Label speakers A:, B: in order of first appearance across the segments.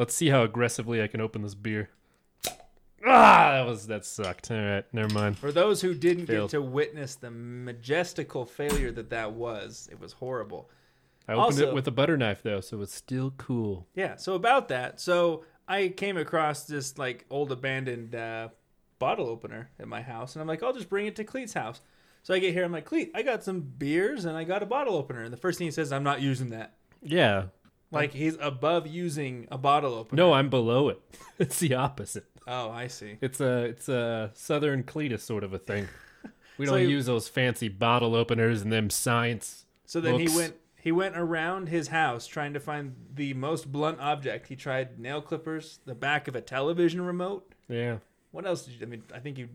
A: Let's see how aggressively I can open this beer. Ah, that was that sucked. All right, never mind.
B: For those who didn't
A: Failed.
B: get to witness the majestical failure that that was, it was horrible.
A: I opened
B: Also-
A: it with a butter knife though, so it's still cool.
B: Yeah. So about that, so I came across this like old abandoned uh, bottle opener at my house, and I'm like, I'll just bring it to Cleet's house. So I get here, I'm like, Cleet, I got some beers and I got a bottle opener, and the first thing he says, I'm not using that.
A: Yeah.
B: Like he's above using a bottle opener.
A: No, I'm below it. It's the opposite.
B: Oh, I see.
A: It's a it's a southern Cletus sort of a thing. We
B: So
A: don't
B: you-
A: use those fancy bottle openers and them science.
B: So then he went he went around his house trying to find the most blunt object. He tried nail clippers, the back of a television remote.
A: Yeah.
B: What else did you? I mean, I think you,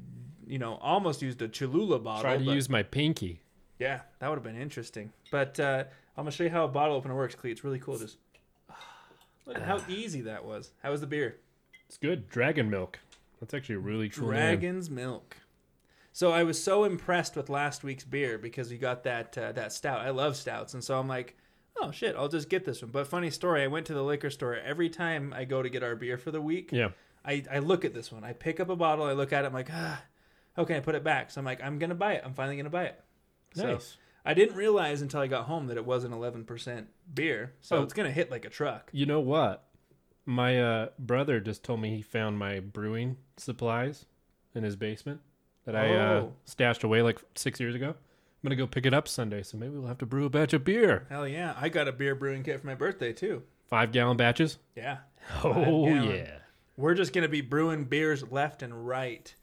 B: you know, almost used a Cholula bottle.
A: Try to
B: but-
A: use my pinky.
B: Yeah, that would have been interesting. But uh, I'm gonna show you how a bottle opener works, Clee. It's really cool. Just look at how easy that was. How was the beer?
A: It's good. Dragon milk. That's actually a really cool. name.
B: Dragon's milk. So I was so impressed with last week's beer because we got that uh, that stout. I love stouts, and so I'm like, oh shit, I'll just get this one. But funny story, I went to the liquor store every time I go to get our beer for the week.
A: Yeah.
B: I, I look at this one. I pick up a bottle. I look at it. I'm like, ah, okay. I put it back. So I'm like, I'm gonna buy it. I'm finally gonna buy it. So
A: Nice.
B: I didn't realize until I got home that it was an 11% beer. So
A: Oh.
B: it's gonna hit like a truck.
A: You know what? My uh, brother just told me he found my brewing supplies in his basement that I uh,
B: Oh.
A: stashed away like six years ago. I'm gonna go pick it up Sunday, so maybe we'll have to brew a batch of beer.
B: Hell yeah! I got a beer brewing kit for my birthday too.
A: Five gallon batches.
B: Yeah.
A: Oh
B: gallon.
A: yeah.
B: We're just gonna be brewing beers left and right.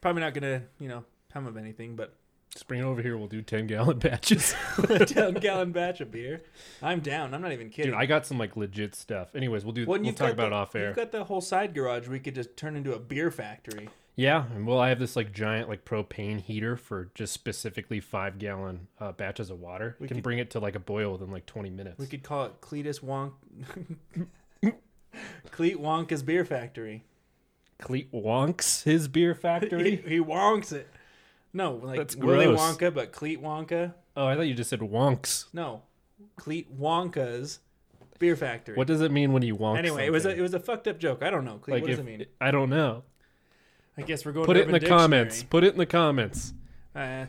B: Probably not gonna, you know, come of anything, but
A: Just bring it over here. We'll do ten gallon batches.
B: 10 gallon batch of beer. I'm down. I'm not even kidding.
A: Dude, I got some like legit stuff. Anyways, we'll do.
B: Well,
A: we'll talk about
B: the-
A: it off air.
B: You've got the whole side garage. We could just turn into a beer factory.
A: Yeah, and well, I have this like giant like propane heater for just specifically five gallon uh, batches of water.
B: We
A: can
B: could-
A: bring it to like a boil within like twenty minutes.
B: We could call it Cletus Wonk. Cleet Wonka's Beer Factory.
A: Cleet wonks his beer
B: He,
A: factory.
B: he wonks it. No, like
A: That's
B: Willy
A: gross.
B: Wonka, but Cleet Wonka.
A: oh, I thought you just said wonks.
B: No, Cleet Wonka's Beer Factory.
A: What does it mean when you wonk?
B: anyway, it was a
A: something?
B: it was a fucked up joke. I don't know. Cleet,
A: like
B: what does
A: if,
B: it mean?
A: I don't know.
B: I guess we're going.
A: Put
B: to put
A: it in the
B: Urban
A: comments.
B: Dictionary.
A: Put it in the comments.
B: Uh,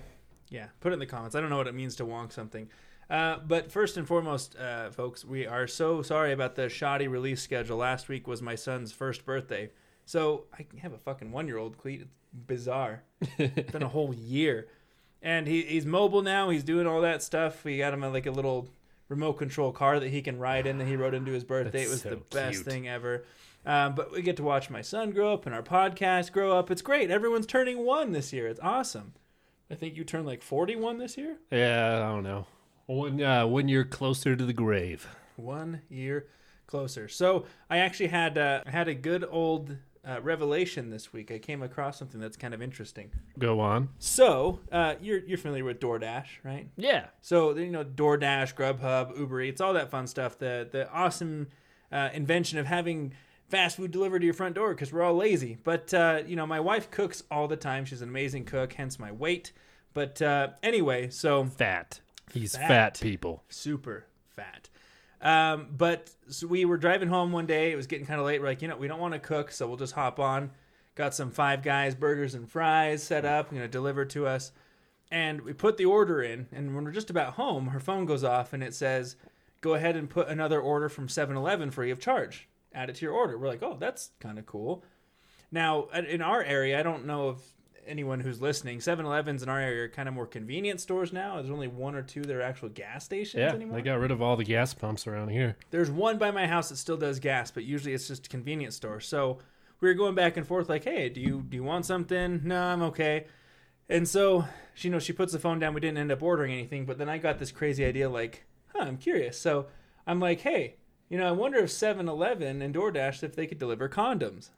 B: yeah, put it in the comments. I don't know what it means to wonk something. Uh, but first and foremost, uh, folks, we are so sorry about the shoddy release schedule. Last week was my son's first birthday. So I have a fucking one year old cleat. It's bizarre. it's been a whole year. And he, he's mobile now. He's doing all that stuff. We got him a, like a little remote control car that he can ride in that he rode into his birthday.
A: That's
B: it was
A: so
B: the best
A: cute.
B: thing ever. Um, but we get to watch my son grow up and our podcast grow up. It's great. Everyone's turning one this year. It's awesome. I think you turned like 41 this year.
A: Yeah, I don't know. One uh, one year closer to the grave.
B: One year closer. So I actually had uh, I had a good old uh, revelation this week. I came across something that's kind of interesting.
A: Go on.
B: So uh, you're you're familiar with DoorDash, right?
A: Yeah.
B: So you know DoorDash, Grubhub, Uber Eats, all that fun stuff. The the awesome uh, invention of having fast food delivered to your front door because we're all lazy. But uh, you know my wife cooks all the time. She's an amazing cook, hence my weight. But uh, anyway, so
A: Fat. He's
B: Fat.
A: fat, people.
B: super fat. Um, but so we were driving home one day. It was getting kind of late. We're like, you know, we don't want to cook, so we'll just hop on. Got some Five Guys burgers and fries set up, Going to deliver to us. And we put the order in. And when we're just about home, her phone goes off and it says, go ahead and put another order from 7 Eleven free of charge. Add it to your order. We're like, oh, that's kind of cool. Now, in our area, I don't know if anyone who's listening, 7-Elevens in our area are kind of more convenience stores now. There's only one or two that are actual gas stations
A: Yeah,
B: anymore.
A: they got rid of all the gas pumps around here.
B: There's one by my house that still does gas, but usually it's just a convenience store. So we were going back and forth, like, "Hey, do you do you want something? No, I'm okay." And so she, you know, she puts the phone down. We didn't end up ordering anything, but then I got this crazy idea, like, "Huh, I'm curious." So I'm like, "Hey, you know, I wonder if 7-Eleven and DoorDash if they could deliver condoms."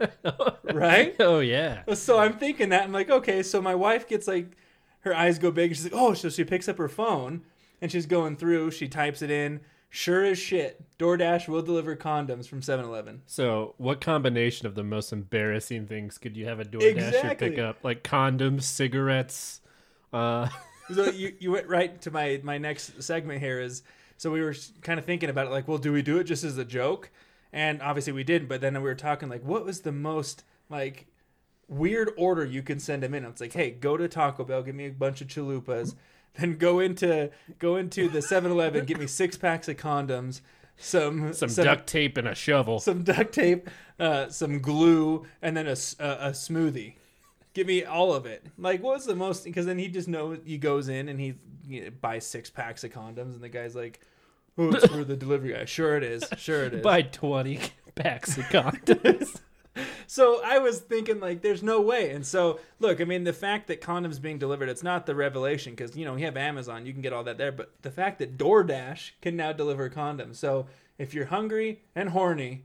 B: right?
A: Oh yeah.
B: So I'm thinking that I'm like, okay, so my wife gets like her eyes go big. She's like, oh, so she picks up her phone and she's going through. She types it in. Sure as shit, DoorDash will deliver condoms from 7-Eleven.
A: So, what combination of the most embarrassing things could you have a DoorDasher
B: Exactly.
A: pick up? Like condoms, cigarettes. Uh,
B: So you, you went right to my my next segment here is so we were kind of thinking about it like, well, do we do it just as a joke? And obviously we didn't, but then we were talking like, what was the most like weird order you can send him in? It's like, hey, go to Taco Bell, give me a bunch of chalupas, then go into go into the 7-Eleven, get me six packs of condoms, some
A: Some, duct tape and a shovel.
B: some duct tape, uh, some glue, and then a a smoothie. Give me all of it. Like, what's the most? Because then he just knows he goes in and he you know, buys six packs of condoms, and the guy's like, "Oh, it's for the delivery guy." Sure it is. Sure it is.
A: Buy 20 packs of condoms.
B: So I was thinking like, there's no way. And so look, I mean, the fact that condoms being delivered, it's not the revelation because you know we have Amazon, you can get all that there. But the fact that DoorDash can now deliver condoms. So if you're hungry and horny,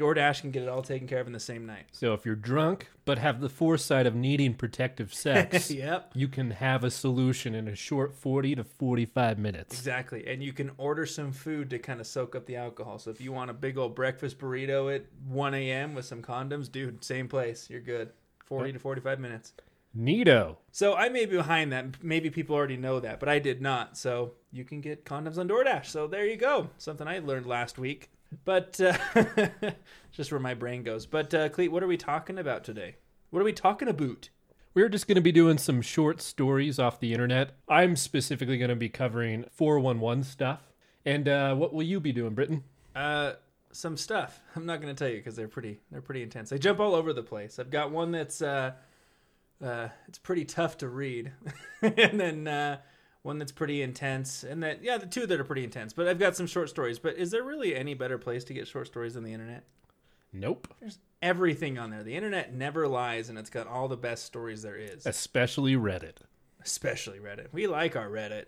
B: DoorDash can get it all taken care of in the same night.
A: so if you're drunk but have the foresight of needing protective sex,
B: yep.
A: you can have a solution in a short 40 to 45 minutes.
B: Exactly. And you can order some food to kind of soak up the alcohol. So if you want a big old breakfast burrito at 1 a.m. with some condoms, dude, same place. You're good. 40 to 45 minutes.
A: Neato.
B: So I may be behind that. Maybe people already know that, but I did not. So you can get condoms on DoorDash. So there you go. Something I learned last week. But uh, just where my brain goes. But uh, Cleet, what are we talking about today? What are we talking about?
A: We're just going to be doing some short stories off the internet. I'm specifically going to be covering 411 stuff. And uh, what will you be doing, Britton?
B: Uh, some stuff. I'm not going to tell you because they're pretty. They're pretty intense. They jump all over the place. I've got one that's uh, uh, it's pretty tough to read, and then uh, one that's pretty intense, and that yeah, the two that are pretty intense. But I've got some short stories. But is there really any better place to get short stories than the internet?
A: Nope.
B: There's everything on there. The internet never lies, and it's got all the best stories there is.
A: Especially Reddit.
B: Especially Reddit. We like our Reddit.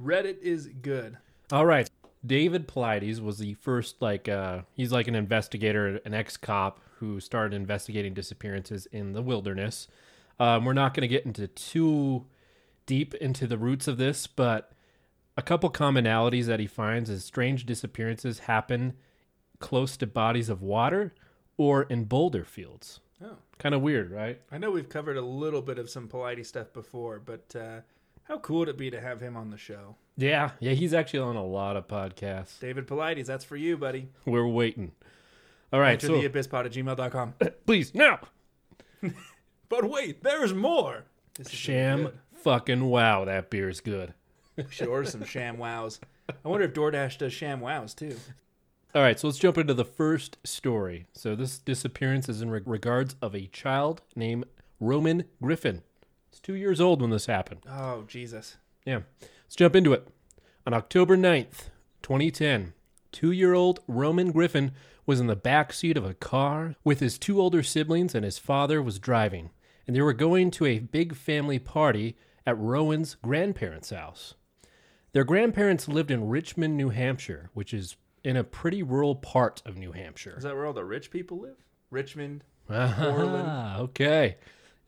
B: Reddit is good.
A: All right. David Paulides was the first, like, uh, he's like an investigator, an ex cop who started investigating disappearances in the wilderness. Um, we're not going to get into too deep into the roots of this, but a couple commonalities that he finds is strange disappearances happen close to bodies of water or in boulder fields.
B: Oh.
A: Kind of weird, right?
B: I know we've covered a little bit of some Polite stuff before, but uh, how cool would it be to have him on the show?
A: Yeah, yeah, he's actually on a lot of podcasts.
B: David Paulides, that's for you, buddy.
A: We're waiting. All right,
B: Enter
A: so
B: the abysspod at gmail.com.
A: please now,
B: but wait, there's more. This is
A: sham. Fucking wow, that beer's good.
B: We should order some sham wows. I wonder if DoorDash does sham wows too.
A: All right, so let's jump into the first story. So this disappearance is in re- regards of a child named Roman Griffin. It's two years old when this happened.
B: Oh, Jesus.
A: Yeah. Let's jump into it. On October 9th, 2010, two year old Roman Griffin was in the back seat of a car with his two older siblings, and his father was driving. And they were going to a big family party at Rowan's grandparents' house. Their grandparents lived in Richmond, New Hampshire, which is in a pretty rural part of New Hampshire.
B: Is that where all the rich people live? Richmond.
A: Ah, okay.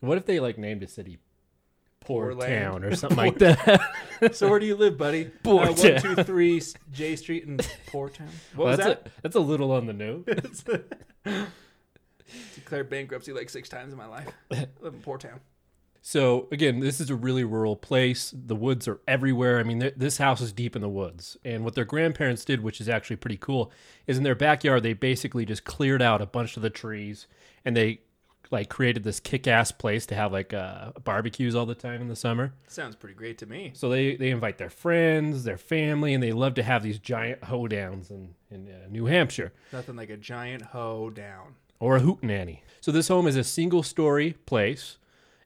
A: What if they like named a city Poor
B: Poorland.
A: Town or something like that?
B: So where do you live, buddy?
A: Poor
B: uh,
A: Town.
B: 123 J Street in Poor Town. What
A: Well,
B: was
A: that's
B: that?
A: A, that's a little on the nose.
B: Declared bankruptcy like six times in my life. I live in Poor Town.
A: So again, this is a really rural place. The woods are everywhere. I mean, th- this house is deep in the woods. And what their grandparents did, which is actually pretty cool, is in their backyard they basically just cleared out a bunch of the trees and they like created this kick-ass place to have like uh, barbecues all the time in the summer.
B: Sounds pretty great to me.
A: So they they invite their friends, their family, and they love to have these giant hoedowns in in uh, New Hampshire.
B: Nothing like a giant hoe down.
A: or a hootenanny. So this home is a single story place,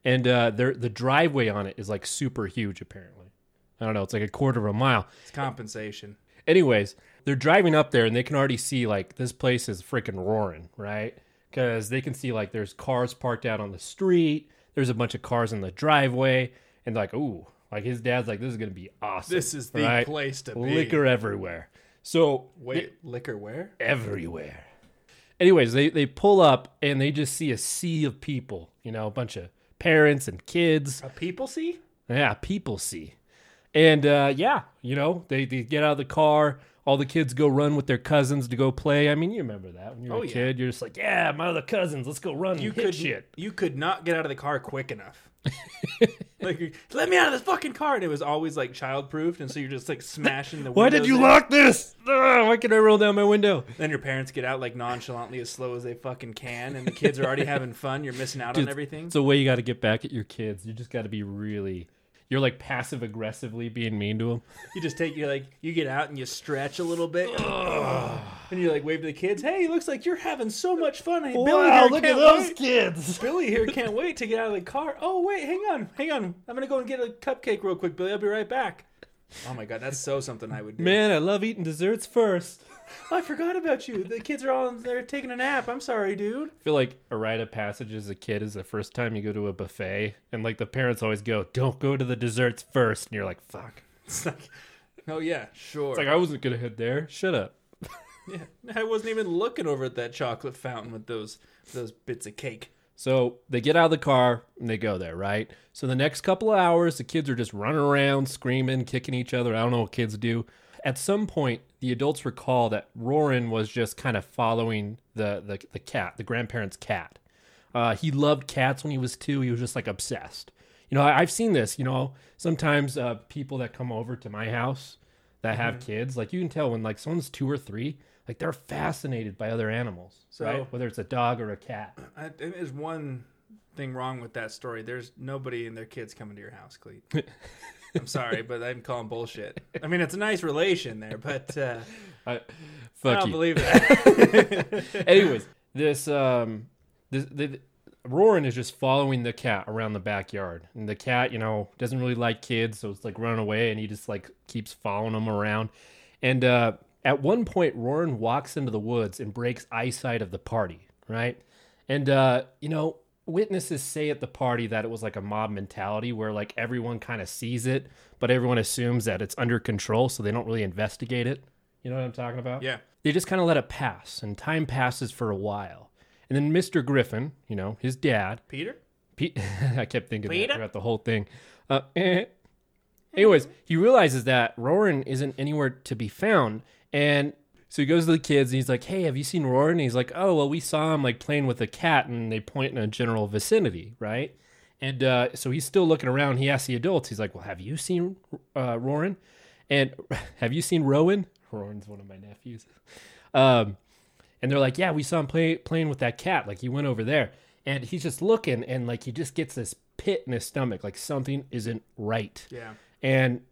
A: and uh, there the driveway on it is like super huge. Apparently, I don't know. It's like a quarter of a mile.
B: It's compensation.
A: Anyways, they're driving up there, and they can already see like this place is freaking roaring, right? Because they can see like there's cars parked out on the street. There's a bunch of cars in the driveway, and like, ooh, like his dad's like, this is gonna be awesome.
B: This is the
A: right?
B: place to be.
A: Liquor everywhere. So
B: Wait, liquor where?
A: everywhere. Anyways, they, they pull up and they just see a sea of people, you know, a bunch of parents and kids.
B: A people see?
A: Yeah, people see. And uh, yeah, you know, they, they get out of the car. All the kids go run with their cousins to go play. I mean, you remember that when you were
B: Oh,
A: a
B: yeah.
A: kid. You're just like, yeah, my other cousins, let's go run
B: You could
A: shit.
B: you could not get out of the car quick enough. Like, let me out of this fucking car. And it was always like child proofed. And so you're just like smashing the
A: Why did you
B: in.
A: lock this? Ugh, why can I roll down my window?
B: Then your parents get out like nonchalantly as slow as they fucking can. And the kids are already having fun. You're missing out
A: Dude,
B: on everything.
A: It's a way you got to get back at your kids. You just got to be really. You're like passive aggressively being mean to him.
B: You just take, you like, you get out and you stretch a little bit. and you like wave to the kids. Hey, looks like you're having so much fun. Hey, Billy here can't wait.
A: kids.
B: Billy here can't wait to get out of the car. Oh wait, hang on, hang on. I'm gonna go and get a cupcake real quick, Billy. I'll be right back. Oh my god, that's so something I would do.
A: Man, I love eating desserts first.
B: I forgot about you. The kids are all they're taking a nap. I'm sorry, dude.
A: I feel like a rite of passage as a kid is the first time you go to a buffet, and like the parents always go, "Don't go to the desserts first. and you're like, "Fuck."
B: It's like, oh yeah, sure.
A: It's like I wasn't gonna head there. Shut up.
B: yeah, I wasn't even looking over at that chocolate fountain with those those bits of cake.
A: So they get out of the car and they go there, right? So the next couple of hours, the kids are just running around, screaming, kicking each other. I don't know what kids do. At some point, the adults recall that Roran was just kind of following the the, the cat, the grandparents' cat. Uh, he loved cats when he was two. He was just like obsessed. You know, I, I've seen this. You know, sometimes uh, people that come over to my house that have kids, like you can tell when like someone's two or three, like they're fascinated by other animals,
B: So-
A: right? Whether it's a dog or a cat.
B: I, there's one thing wrong with that story. There's nobody and their kids coming to your house, Cleet. I'm sorry, but I'm calling bullshit. I mean, it's a nice relation there, but uh,
A: I,
B: I don't
A: you.
B: believe that.
A: Anyways, this um, this the, Roran is just following the cat around the backyard, and the cat, you know, doesn't really like kids, so it's like running away, and he just like keeps following them around. And uh, at one point, Roran walks into the woods and breaks eyesight of the party, right? And uh, you know, witnesses say at the party that it was like a mob mentality where like everyone kind of sees it, but everyone assumes that it's under control, so they don't really investigate it. You know what I'm talking about?
B: yeah.
A: they just kind of let it pass and time passes for a while and then mr griffin you know his dad
B: Peter?
A: Pete, i kept thinking
B: Peter?
A: that throughout the whole thing uh, eh. anyways he realizes that roran isn't anywhere to be found and so he goes to the kids and he's like hey have you seen roran and he's like oh well we saw him like playing with a cat and they point in a general vicinity right? And uh, so he's still looking around. He asks the adults he's like well have you seen uh, roran and have you seen rowan? Rowan's one of my nephews. Um, and they're like, yeah, we saw him play, playing with that cat. Like he went over there, and he's just looking, and like he just gets this pit in his stomach, like something isn't right.
B: Yeah.
A: And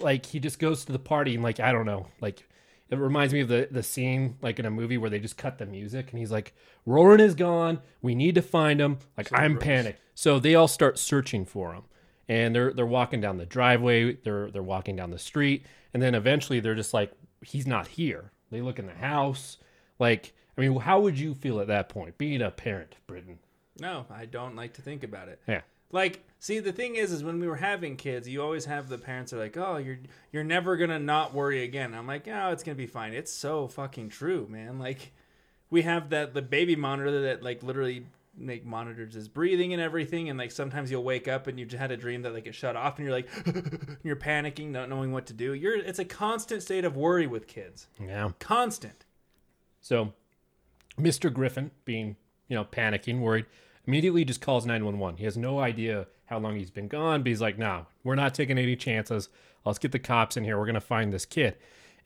A: like he just goes to the party, and like I don't know, like it reminds me of the the scene like in a movie where they just cut the music, and he's like, Roran is gone. We need to find him. Like I'm
B: gross.
A: panicked. So they all start searching for him. And they're they're walking down the driveway, they're they're walking down the street, and then eventually they're just like, he's not here. They look in the house. Like, I mean, how would you feel at that point, being a parent, Britton?
B: No, I don't like to think about it.
A: Yeah.
B: Like, see, the thing is, is when we were having kids, you always have the parents are like, "Oh, you're you're never gonna not worry again." I'm like, "Oh, it's gonna be fine." It's so fucking true, man. Like, we have that the baby monitor that like literally like monitors his breathing and everything, and like sometimes you'll wake up and you just had a dream that like it shut off, and you're like, and you're panicking, not knowing what to do. You're it's a constant state of worry with kids,
A: Yeah.
B: constant.
A: So, Mr. Griffin, being, you know, panicking, worried, immediately just calls 911. He has no idea how long he's been gone, but he's like, no, we're not taking any chances. Let's get the cops in here. We're to find this kid.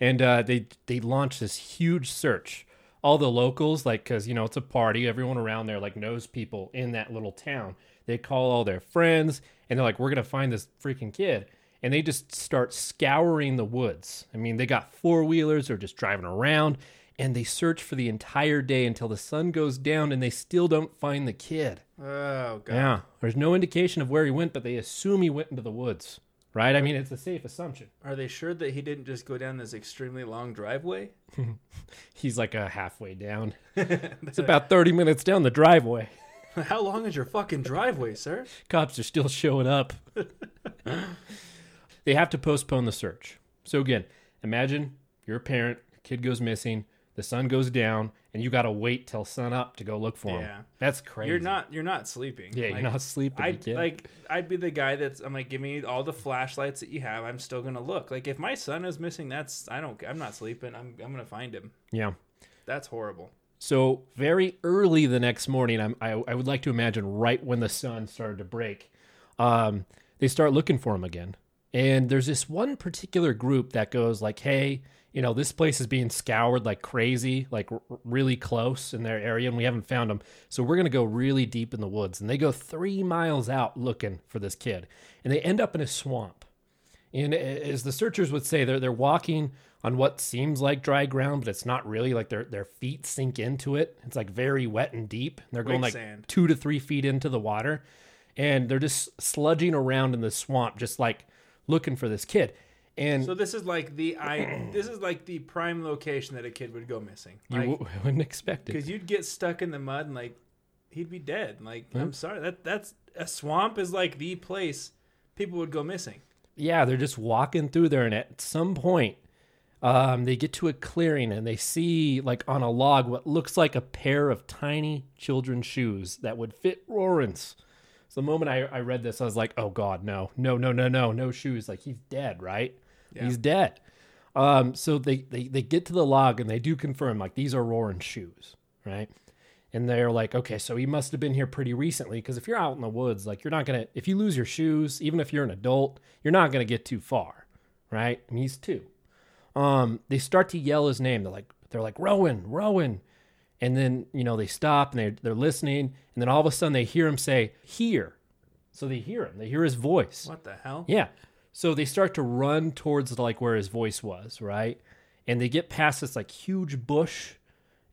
A: And uh, they, they launch this huge search. All the locals, like, because, you know, it's a party. Everyone around there, like, knows people in that little town. They call all their friends, and they're like, we're to find this freaking kid and they just start scouring the woods. I mean, they got four wheelers, they're just driving around, and they search for the entire day until the sun goes down, and they still don't find the kid.
B: Oh god.
A: Yeah, there's no indication of where he went, but they assume he went into the woods, right? I mean, it's a safe assumption.
B: Are they sure that he didn't just go down this extremely long driveway?
A: He's like a halfway down. it's about 30 minutes down the driveway.
B: How long is your fucking driveway, sir?
A: Cops are still showing up. they have to postpone the search. So again, imagine you're a parent, your kid goes missing, the sun goes down, and you got to wait till sun up to go look for him.
B: Yeah.
A: That's crazy.
B: You're not you're not sleeping.
A: Yeah,
B: Like,
A: you're not sleeping.
B: I'd like I'd be the guy that's I'm like give me all the flashlights that you have. I'm still gonna look. Like if my son is missing, that's I don't I'm not sleeping. I'm I'm gonna find him.
A: yeah.
B: That's horrible.
A: So very early the next morning, I'm, I I would like to imagine right when the sun started to break. um, they start looking for him again. And there's this one particular group that goes like, "Hey, you know, this place is being scoured like crazy, like r- really close in their area, and we haven't found him. So we're gonna go really deep in the woods." And they go three miles out looking for this kid, and they end up in a swamp. And as the searchers would say, they're they're walking on what seems like dry ground, but it's not really. Like their their feet sink into it. It's like very wet and deep. They're going like
B: Quicksand.
A: two to three feet into the water, and they're just sludging around in the swamp, just like looking for this kid. And
B: So this is like the I. This is like the prime location that a kid would go missing.
A: you w- wouldn't expect it.
B: because you'd get stuck in the mud and like he'd be dead. Like
A: Hmm?
B: I'm sorry that that's a swamp is like the place people would go missing.
A: yeah, they're just walking through there, and at some point, um, they get to a clearing and they see, like on a log, what looks like a pair of tiny children's shoes that would fit Roran's. So the moment I, I read this, I was like, oh God, no, no, no, no, no, no shoes. Like he's dead, right? He's dead. Um, so they, they, they get to the log and they do confirm, like, these are Roran's shoes, right? And they're like, okay, so he must have been here pretty recently. Because if you're out in the woods, like, you're not going to, if you lose your shoes, even if you're an adult, you're not going to get too far, right? And he's two. Um, they start to yell his name. They're like, they're like, Rowan, Rowan. And then, you know, they stop and they're, they're listening. And then all of a sudden they hear him say, here. So they hear him, they hear his voice.
B: What the hell?
A: Yeah. So they start to run towards like where his voice was, right? And they get past this like huge bush,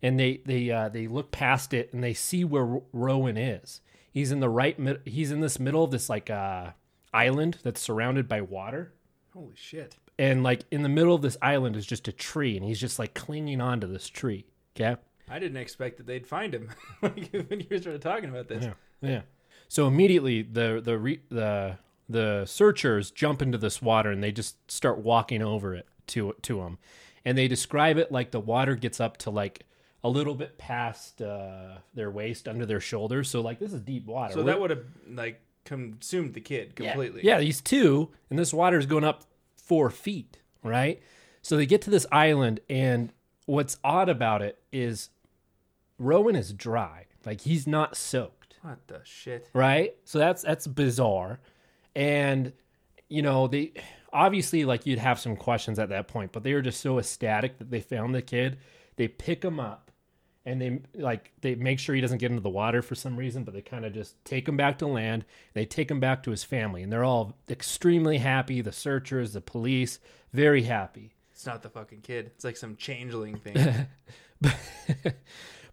A: and they they uh, they look past it and they see where Ro- Rowan is. He's in the right mid- he's in this middle of this like uh island that's surrounded by water.
B: Holy shit!
A: And like in the middle of this island is just a tree, and he's just like clinging onto this tree. Okay.
B: I didn't expect that they'd find him like when you started talking about this.
A: Yeah. Yeah. So immediately the the re, the the searchers jump into this water and they just start walking over it to to him, and they describe it like the water gets up to like a little bit past uh, their waist, under their shoulders. So like this is deep water.
B: So
A: We're-
B: that would have like consumed the kid
A: yeah.
B: completely.
A: Yeah, these two, and this water is going up four feet, right? So they get to this island, and what's odd about it is Rowan is dry, like he's not soaked
B: What the shit?
A: right? So that's that's bizarre, and you know they obviously like you'd have some questions at that point, but they were just so ecstatic that they found the kid. They pick him up, and they like they make sure he doesn't get into the water for some reason, but they kind of just take him back to land. They take him back to his family, and they're all extremely happy. The searchers, the police, very happy.
B: It's not the fucking kid. It's like some changeling thing.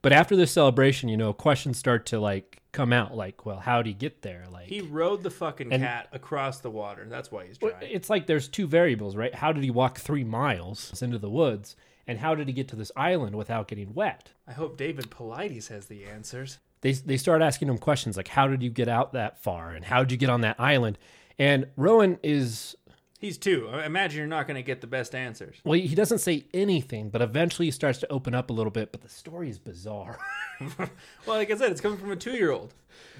A: But after this celebration, you know, questions start to like come out, like, well, how'd he get there? Like,
B: he rode the fucking
A: And-
B: cat across the water. That's why he's dry.
A: It's like there's two variables, right? How did he walk three miles into the woods? And how did he get to this island without getting wet?
B: I hope David Paulides has the answers.
A: They, they start asking him questions like, how did you get out that far? And how did you get on that island? And Rowan is,
B: He's two. I imagine you're not going to get the best answers.
A: well, he doesn't say anything, but eventually he starts to open up a little bit. But the story is bizarre.
B: Well, like I said, it's coming from a two-year-old.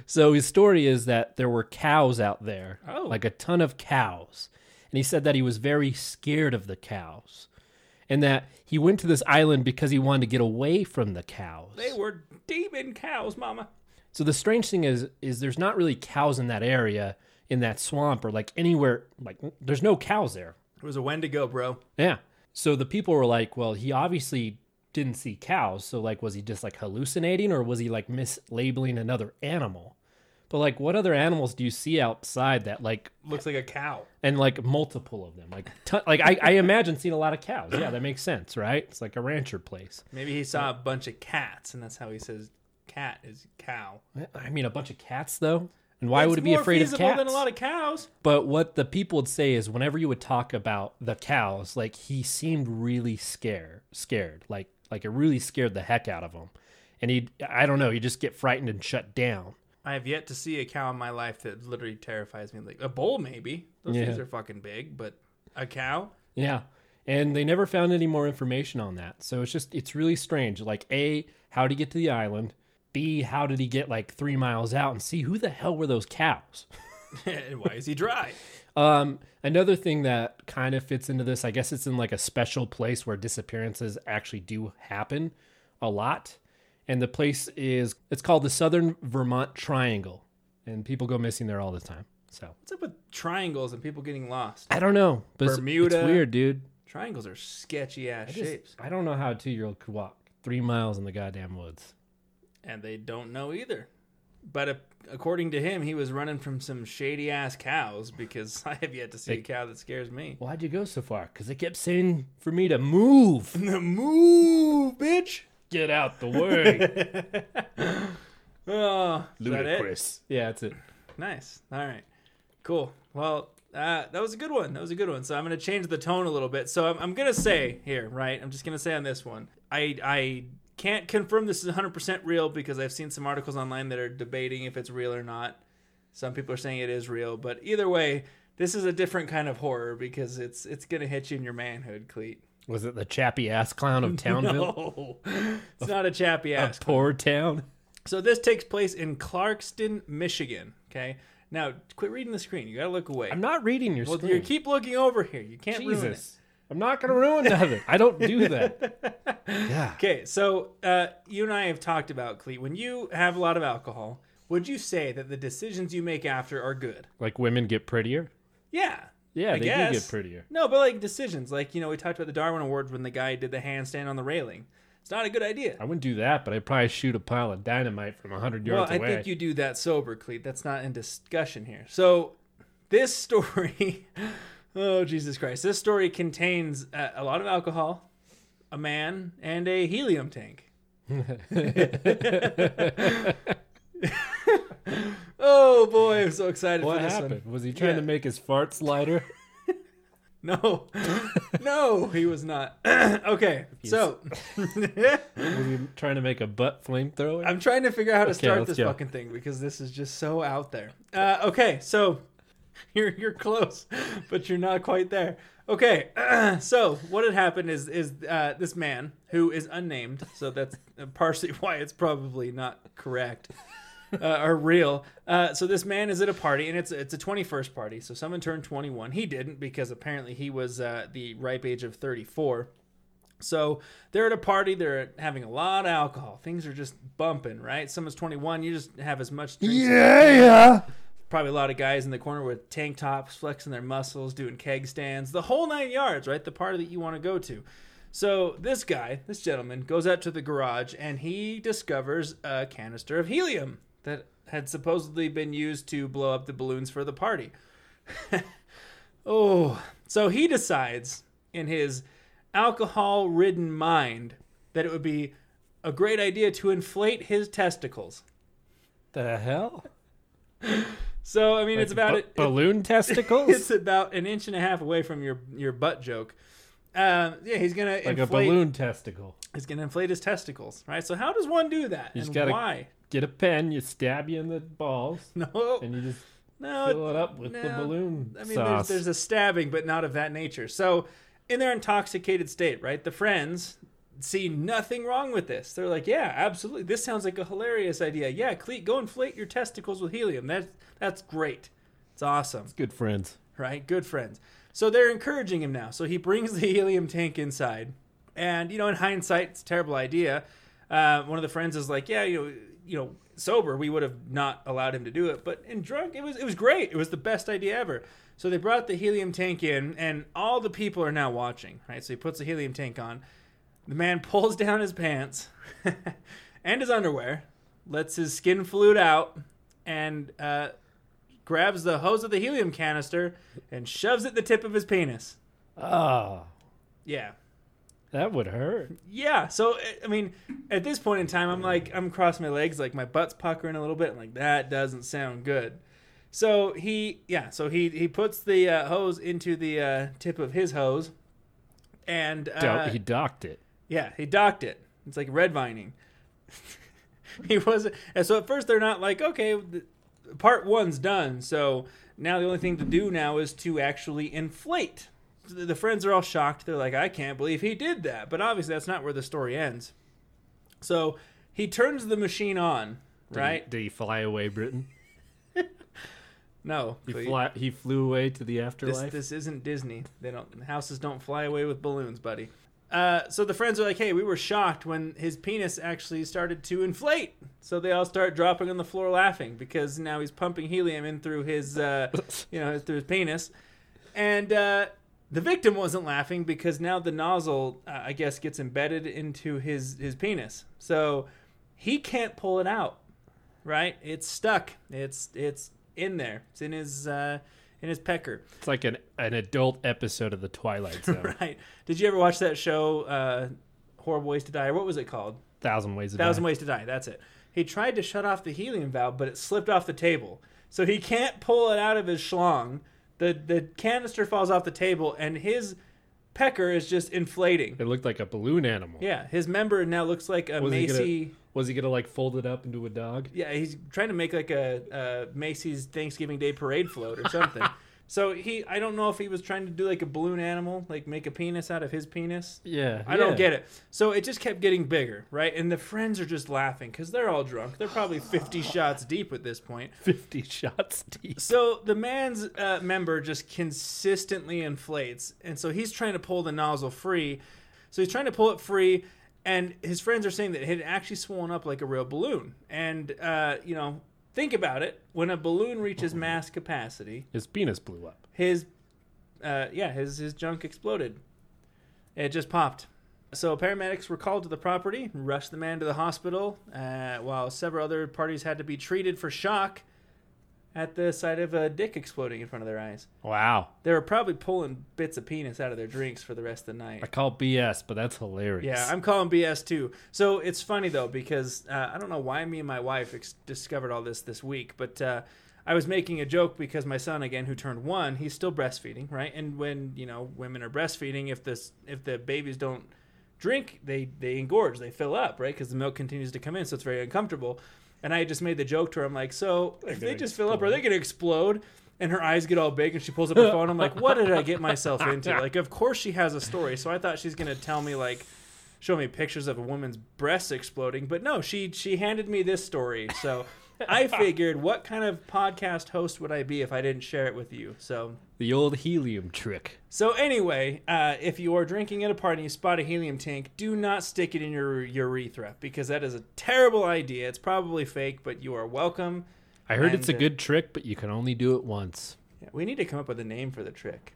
A: So his story is that there were cows out there,
B: Oh.
A: like a ton of cows. And he said that he was very scared of the cows. And that he went to this island because he wanted to get away from the cows.
B: They were demon cows, Mama.
A: So the strange thing is is there's not really cows in that area in that swamp or like anywhere like there's no cows there.
B: It was a Wendigo, bro.
A: Yeah. So the people were like, well, he obviously didn't see cows. So like was he just like hallucinating or was he like mislabeling another animal? But like what other animals do you see outside that like
B: Looks like a cow.
A: and like multiple of them? Like ton- like I, I imagine seeing a lot of cows. Yeah, that makes sense, right? It's like a rancher place.
B: Maybe he saw a bunch of cats, and that's how he says cat is cow.
A: I mean a bunch of cats though. And why
B: It's
A: would it be afraid of cats?
B: than a lot of cows?
A: But what the people would say is whenever you would talk about the cows, like he seemed really scared, scared, like like it really scared the heck out of him. And he, I don't know, he just get frightened and shut down.
B: I have yet to see a cow in my life that literally terrifies me. Like a bull, maybe. Those
A: Yeah.
B: things are fucking big, but a cow?
A: Yeah. And they never found any more information on that. So it's just, it's really strange. Like, A, how he get to the island? B, how did he get like three miles out? And C, who the hell were those cows?
B: and why is he dry?
A: Um, another thing that kind of fits into this, I guess it's in like a special place where disappearances actually do happen a lot. And the place is, it's called the Southern Vermont Triangle. And people go missing there all the time. So
B: What's up with triangles and people getting lost?
A: I don't know, but it's-
B: Bermuda.
A: it's weird, dude.
B: Triangles are sketchy ass
A: I, just-
B: shapes,
A: I don't know how a two year old could walk three miles in the goddamn woods.
B: And they don't know either. But uh, according to him, he was running from some shady ass cows because I have yet to see a cow that scares me.
A: Why'd you go so far? Because they kept saying for me to move.
B: Move, bitch!
A: Get out the way.
B: Oh, is that?
A: Yeah, that's it.
B: Nice. All right. Cool. Well, uh, that was a good one. That was a good one. So I'm going to change the tone a little bit. So I'm, I'm going to say here, right? I'm just going to say on this one, I I can't confirm this is 100% real because I've seen some articles online that are debating if it's real or not. Some people are saying it is real, but either way, this is a different kind of horror because it's it's going to hit you in your manhood, Cleet.
A: Was it the chappy ass clown of Townville?
B: No, it's not a chappy
A: A
B: ass.
A: poor town.
B: So this takes place in Clarkston, Michigan. Okay. Now, quit reading the screen. You got to look away.
A: I'm not reading your
B: Well,
A: screen.
B: you keep looking over here. You can't ruin it.
A: Jesus. I'm not going to ruin nothing. I don't do that. yeah.
B: Okay, so uh, you and I have talked about Cleet. When you have a lot of alcohol, would you say that the decisions you make after are good?
A: Like women get prettier?
B: Yeah.
A: Yeah,
B: I
A: they
B: guess.
A: do get prettier.
B: No, but like decisions, like you know, we talked about the Darwin Awards when the guy did the handstand on the railing. It's not a good idea.
A: I wouldn't do that, but I'd probably shoot a pile of dynamite from 100 yards
B: Well,
A: yards
B: I think you do that sober, Cleet. That's not in discussion here. So, this story, oh Jesus Christ, this story contains uh, a lot of alcohol, a man, and a helium tank. oh boy, I'm so excited
A: what
B: for this
A: happened?
B: one.
A: Was he trying
B: Yeah.
A: to make his farts lighter?
B: No, no, he was not. okay, so
A: Was he trying to make a butt flamethrower?
B: I'm trying to figure out how to
A: Okay,
B: start this
A: go.
B: fucking thing because this is just so out there. Uh, okay, so you're you're close, but you're not quite there. Okay, so what had happened is is uh, this man who is unnamed, so that's partially why it's probably not correct uh, or real. Uh, so this man is at a party, and it's it's a 21st party. So someone turned 21. He didn't because apparently he was uh, the ripe age of 34. So they're at a party. They're having a lot of alcohol. Things are just bumping, right? Someone's 21. You just have as much drinks.
A: yeah.
B: Probably a lot of guys in the corner with tank tops, flexing their muscles, doing keg stands, the whole nine yards, right? The party that you want to go to. So this guy, this gentleman, goes out to the garage and he discovers a canister of helium that had supposedly been used to blow up the balloons for the party. oh, so he decides in his alcohol ridden mind that it would be a great idea to inflate his testicles.
A: The hell?
B: So, I mean, it's about it.
A: balloon testicles?
B: It's about an inch and a half away from your your butt joke. Um, yeah, he's gonna
A: like a balloon testicle.
B: He's gonna inflate his testicles, right? So how does one do that?
A: You just
B: and
A: gotta-
B: why?
A: Get a pen, you stab you in the balls,
B: No,
A: and you just
B: no.
A: fill it up with the balloon
B: I mean,
A: sauce.
B: there's, there's a stabbing, but not of that nature. So, in their intoxicated state, right? The friends see nothing wrong with this. They're like, "Yeah, absolutely. This sounds like a hilarious idea. Yeah, Cleet, go inflate your testicles with helium. That's that's great. It's awesome."
A: Good friends.
B: right? Good friends. So they're encouraging him now. So he brings the helium tank inside, and you know, in hindsight, it's a terrible idea. Uh, one of the friends is like, "Yeah, you know, you know, sober, we would have not allowed him to do it, but in drunk, it was it was great. It was the best idea ever." So they brought the helium tank in, and all the people are now watching, right? So he puts the helium tank on. The man pulls down his pants and his underwear, lets his skin flute out, and uh, grabs the hose of the helium canister and shoves it the tip of his penis.
A: Oh,
B: Yeah.
A: that would hurt.
B: Yeah. So, I mean, at this point in time, I'm like, I'm crossing my legs, like my butt's puckering a little bit. I'm like, that doesn't sound good. So he, yeah, so he, he puts the uh, hose into the uh, tip of his hose. And uh,
A: he docked it.
B: Yeah, he docked it. It's like red vining. he wasn't. And so at first they're not like, okay, the, part one's done. So now the only thing to do now is to actually inflate. So the, the friends are all shocked. They're like, I can't believe he did that. But obviously that's not where the story ends. So he turns the machine on,
A: Did he-
B: right?
A: Did he fly away, Britton?
B: No,
A: He fly. He flew away to the
B: this
A: afterlife.
B: this isn't Disney. They don't houses don't fly away with balloons, buddy. Uh, so the friends are like, "Hey, we were shocked when his penis actually started to inflate." So they all start dropping on the floor laughing because now he's pumping helium in through his, uh, you know, through his penis, and uh, the victim wasn't laughing because now the nozzle, uh, I guess, gets embedded into his his penis, so he can't pull it out. Right? It's stuck. It's it's in there. It's in his uh, in his pecker.
A: It's like an, an adult episode of The Twilight Zone.
B: Right? Did you ever watch that show, uh, Horrible Ways to Die? Or what was it called?
A: Thousand Ways to
B: Thousand
A: Die.
B: Ways to Die. That's it. He tried to shut off the helium valve, but it slipped off the table, so he can't pull it out of his schlong. the The canister falls off the table, and his pecker is just inflating.
A: It looked like a balloon animal.
B: Yeah, his member now looks like a
A: Was he gonna-
B: Macy.
A: Was he gonna like fold it up into a dog?
B: Yeah, he's trying to make like a, a Macy's Thanksgiving Day parade float or something. so he, I don't know if he was trying to do like a balloon animal, like make a penis out of his penis.
A: Yeah.
B: I don't get it. So it just kept getting bigger, right? And the friends are just laughing because they're all drunk. They're probably 50 shots deep at this point.
A: Fifty shots deep.
B: So the man's uh, member just consistently inflates, and so he's trying to pull the nozzle free. So he's trying to pull it free, and his friends are saying that it had actually swollen up like a real balloon. And uh, you know, think about it: when a balloon reaches mass capacity,
A: His penis blew up.
B: his uh, yeah, his his junk exploded. It just popped. So paramedics were called to the property, rushed the man to the hospital, uh, while several other parties had to be treated for shock at the sight of a dick exploding in front of their eyes.
A: Wow.
B: They were probably pulling bits of penis out of their drinks for the rest of the night.
A: I call BS, but that's hilarious.
B: Yeah, I'm calling BS too. So it's funny though because uh, I don't know why me and my wife ex- discovered all this this week, but uh, I was making a joke because my son again, who turned one, he's still breastfeeding, right? And when you know women are breastfeeding, if this if the babies don't drink, they they engorge, they fill up, right? Because the milk continues to come in, so it's very uncomfortable. And I just made the joke to her. I'm like, so if they just fill up, are they going to explode? And her eyes get all big, and she pulls up her phone. I'm like, what did I get myself into? Like, of course she has a story. So I thought she's going to tell me like show me pictures of a woman's breasts exploding, but no, she she handed me this story. So I figured, what kind of podcast host would I be if I didn't share it with you? So
A: The old helium trick.
B: so anyway, uh, if you are drinking at a party and you spot a helium tank, do not stick it in your urethra because that is a terrible idea. It's probably fake, but you are welcome.
A: I heard it's a
B: And, uh,
A: good trick, but you can only do it once.
B: Yeah, we need to come up with a name for the trick.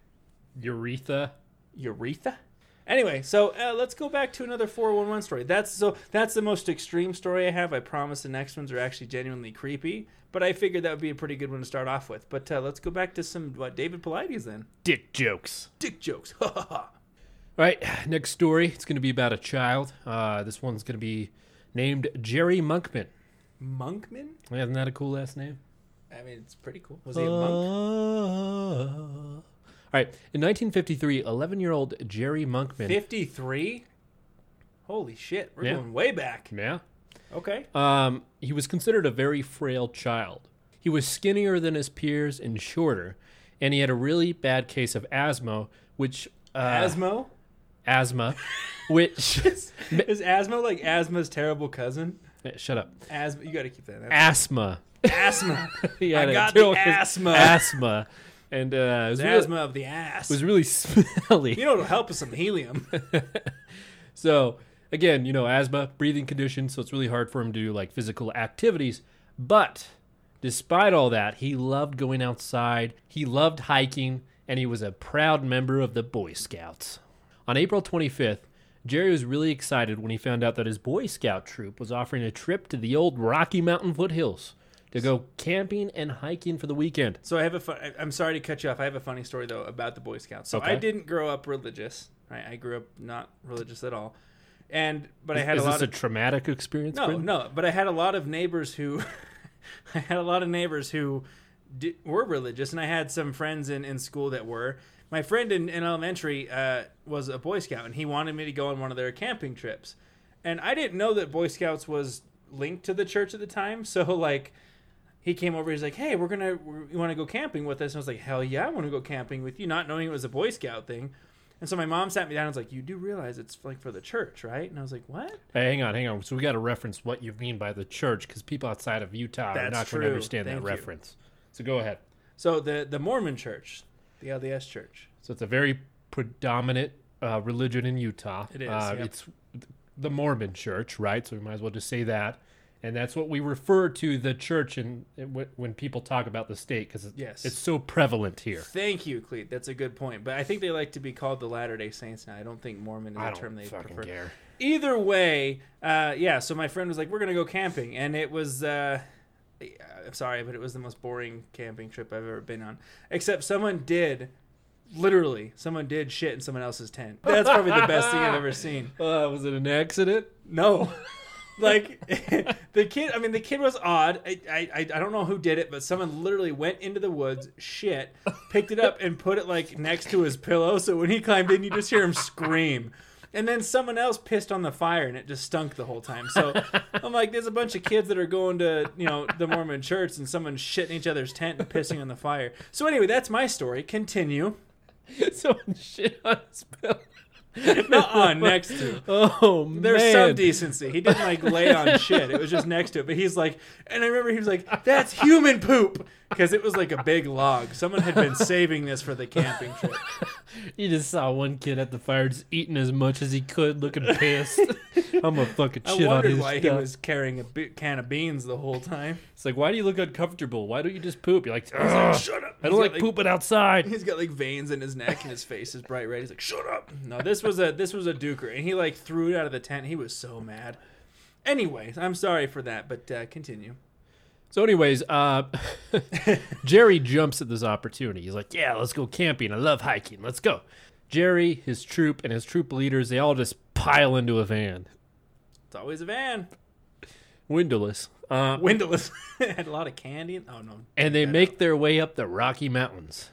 A: Urethra.
B: urethra. Anyway, so uh, let's go back to another 411 story. That's so that's the most extreme story I have. I promise the next ones are actually genuinely creepy, but I figured that would be a pretty good one to start off with. But uh, let's go back to some what David Paulides then.
A: Dick jokes.
B: Dick jokes. Ha ha ha.
A: All right, next story. It's going to be about a child. Uh, this one's going to be named Jerry Monkman.
B: Monkman?
A: Isn't that a cool last name?
B: I mean, it's pretty cool. Was he a monk?
A: All right, in 1953, 11 year old Jerry Monkman.
B: 53? Holy shit, we're
A: Yeah.
B: going way back.
A: Yeah.
B: Okay.
A: Um, he was considered a very frail child. He was skinnier than his peers and shorter, and he had a really bad case of asthma, which uh,
B: Asthma?
A: asthma, which
B: Is asthma like asthma's terrible cousin?
A: shut up,
B: Asthma, you got to keep that. That's
A: asthma.
B: asthma. I got the asthma.
A: asthma, and uh, it was really,
B: asthma of the ass.
A: It was really smelly.
B: You know, it'll help with some helium.
A: So again, you know, asthma, breathing condition, so it's really hard for him to do like physical activities. But despite all that, he loved going outside, he loved hiking, and he was a proud member of the Boy Scouts. On April 25th, Jerry was really excited when he found out that his Boy Scout troop was offering a trip to the old Rocky Mountain foothills to go camping and hiking for the weekend.
B: so I have a. Fun, I'm sorry to cut you off. I have a funny story though about the Boy Scouts. So I didn't grow up religious. Right? I grew up not religious at all. And but I had
A: Is
B: a lot
A: this
B: of
A: a traumatic experience?
B: no, no. But I had a lot of neighbors who. I had a lot of neighbors who di- were religious, and I had some friends in, in school that were. My friend in, in elementary uh, was a Boy Scout, and he wanted me to go on one of their camping trips. And I didn't know that Boy Scouts was linked to the church at the time. So, like, he came over. He's like, "Hey, we're gonna, you want to go camping with us?" And I was like, "Hell yeah, I want to go camping with you," not knowing it was a Boy Scout thing. And so my mom sat me down and was like, "You do realize it's like for the church, right?" And I was like, "What?"
A: Hey, hang on, hang on. So we got to reference what you mean by the church because people outside of Utah are not going to understand
B: Thank
A: that
B: you.
A: reference. So go ahead.
B: So the the Mormon church, the LDS church.
A: So it's a very predominant uh, religion in Utah.
B: It is,
A: Uh,
B: yep.
A: It's the Mormon Church, right? So we might as well just say that. And that's what we refer to the church in, when, people talk about the state because it's,
B: Yes.
A: it's so prevalent here.
B: Thank you, Cleet. That's a good point. But I think they like to be called the Latter Day Saints now. I don't think Mormon is
A: don't
B: term they prefer.
A: care.
B: Either way, uh, yeah. So my friend was like, "We're gonna go camping," and it was. Uh, I'm sorry, but it was the most boring camping trip I've ever been on. Except someone did, literally, someone did shit in someone else's tent. That's probably the best thing I've ever seen.
A: Uh, was it an accident?
B: No. like the kid i mean the kid was odd. I, I i don't know who did it but someone literally went into the woods shit picked it up and put it like next to his pillow so when he climbed in you just hear him scream. And then someone else pissed on the fire and it just stunk the whole time. So i'm like there's a bunch of kids that are going to you know the mormon church and someone's shitting each other's tent and pissing on the fire. So anyway that's my story. Continue.
A: Someone shit on his pillow.
B: not on next to
A: Oh man!
B: There's some decency. He didn't like lay on shit. It was just next to it. But he's like, and I remember he was like, "That's human poop," because it was like a big log. Someone had been saving this for the camping trip.
A: You just saw one kid at the fire just eating as much as he could, looking pissed. I'm gonna fucking
B: I
A: shit on
B: wondered
A: his
B: why
A: stuff.
B: he was carrying a bi- can of beans the whole time.
A: It's like, why do you look uncomfortable? Why don't you just poop? You're like,
B: like, "Shut up!"
A: I don't
B: got,
A: like pooping outside.
B: He's got like veins in his neck and his face is bright red. He's like, "Shut up!" No, this was a this was a duker, and he like threw it out of the tent. He was so mad. Anyways, I'm sorry for that, but uh, continue.
A: So, anyways, uh, Jerry jumps at this opportunity. He's like, "Yeah, let's go camping. I love hiking. Let's go." Jerry, his troop, and his troop leaders, they all just pile into a van,
B: It's always a van.
A: windowless, uh,
B: Windowless. had a lot of candy. Oh no.
A: and they make their way up the Rocky Mountains.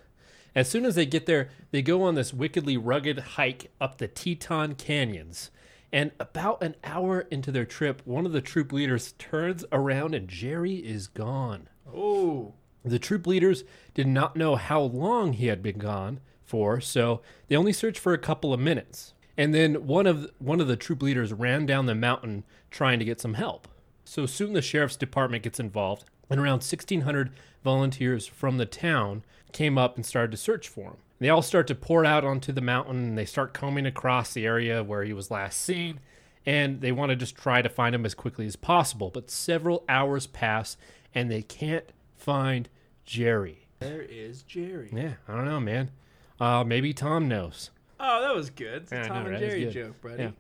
A: As soon as they get there, they go on this wickedly rugged hike up the Teton Canyons. And about an hour into their trip, one of the troop leaders turns around and Jerry is gone.
B: Oh.
A: The troop leaders did not know how long he had been gone for, so they only searched for a couple of minutes. And then one of one of the troop leaders ran down the mountain trying to get some help. So soon the sheriff's department gets involved, and around 1600 volunteers from the town came up and started to search for him. They all start to pour out onto the mountain and they start combing across the area where he was last seen and they want to just try to find him as quickly as possible. But several hours pass and they can't find Jerry.
B: There is Jerry.
A: Yeah, I don't know, man. Uh, maybe Tom knows.
B: Oh, that was good. It's a
A: Yeah,
B: Tom
A: know,
B: and
A: right?
B: Jerry joke, buddy.
A: Yeah.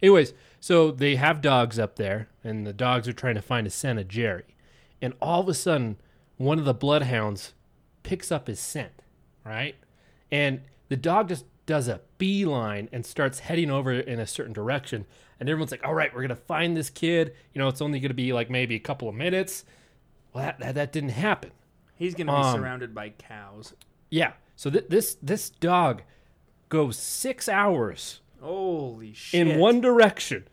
A: Anyways, so they have dogs up there, and the dogs are trying to find a scent of Jerry. And all of a sudden, one of the bloodhounds picks up his scent, right? And the dog just does a beeline and starts heading over in a certain direction. And everyone's like, all right, we're going to find this kid. You know, it's only going to be like maybe a couple of minutes. Well, that, that, that didn't happen.
B: He's gonna be
A: Um,
B: surrounded by cows.
A: Yeah. So th- this this dog goes six hours
B: Holy shit!
A: in one direction,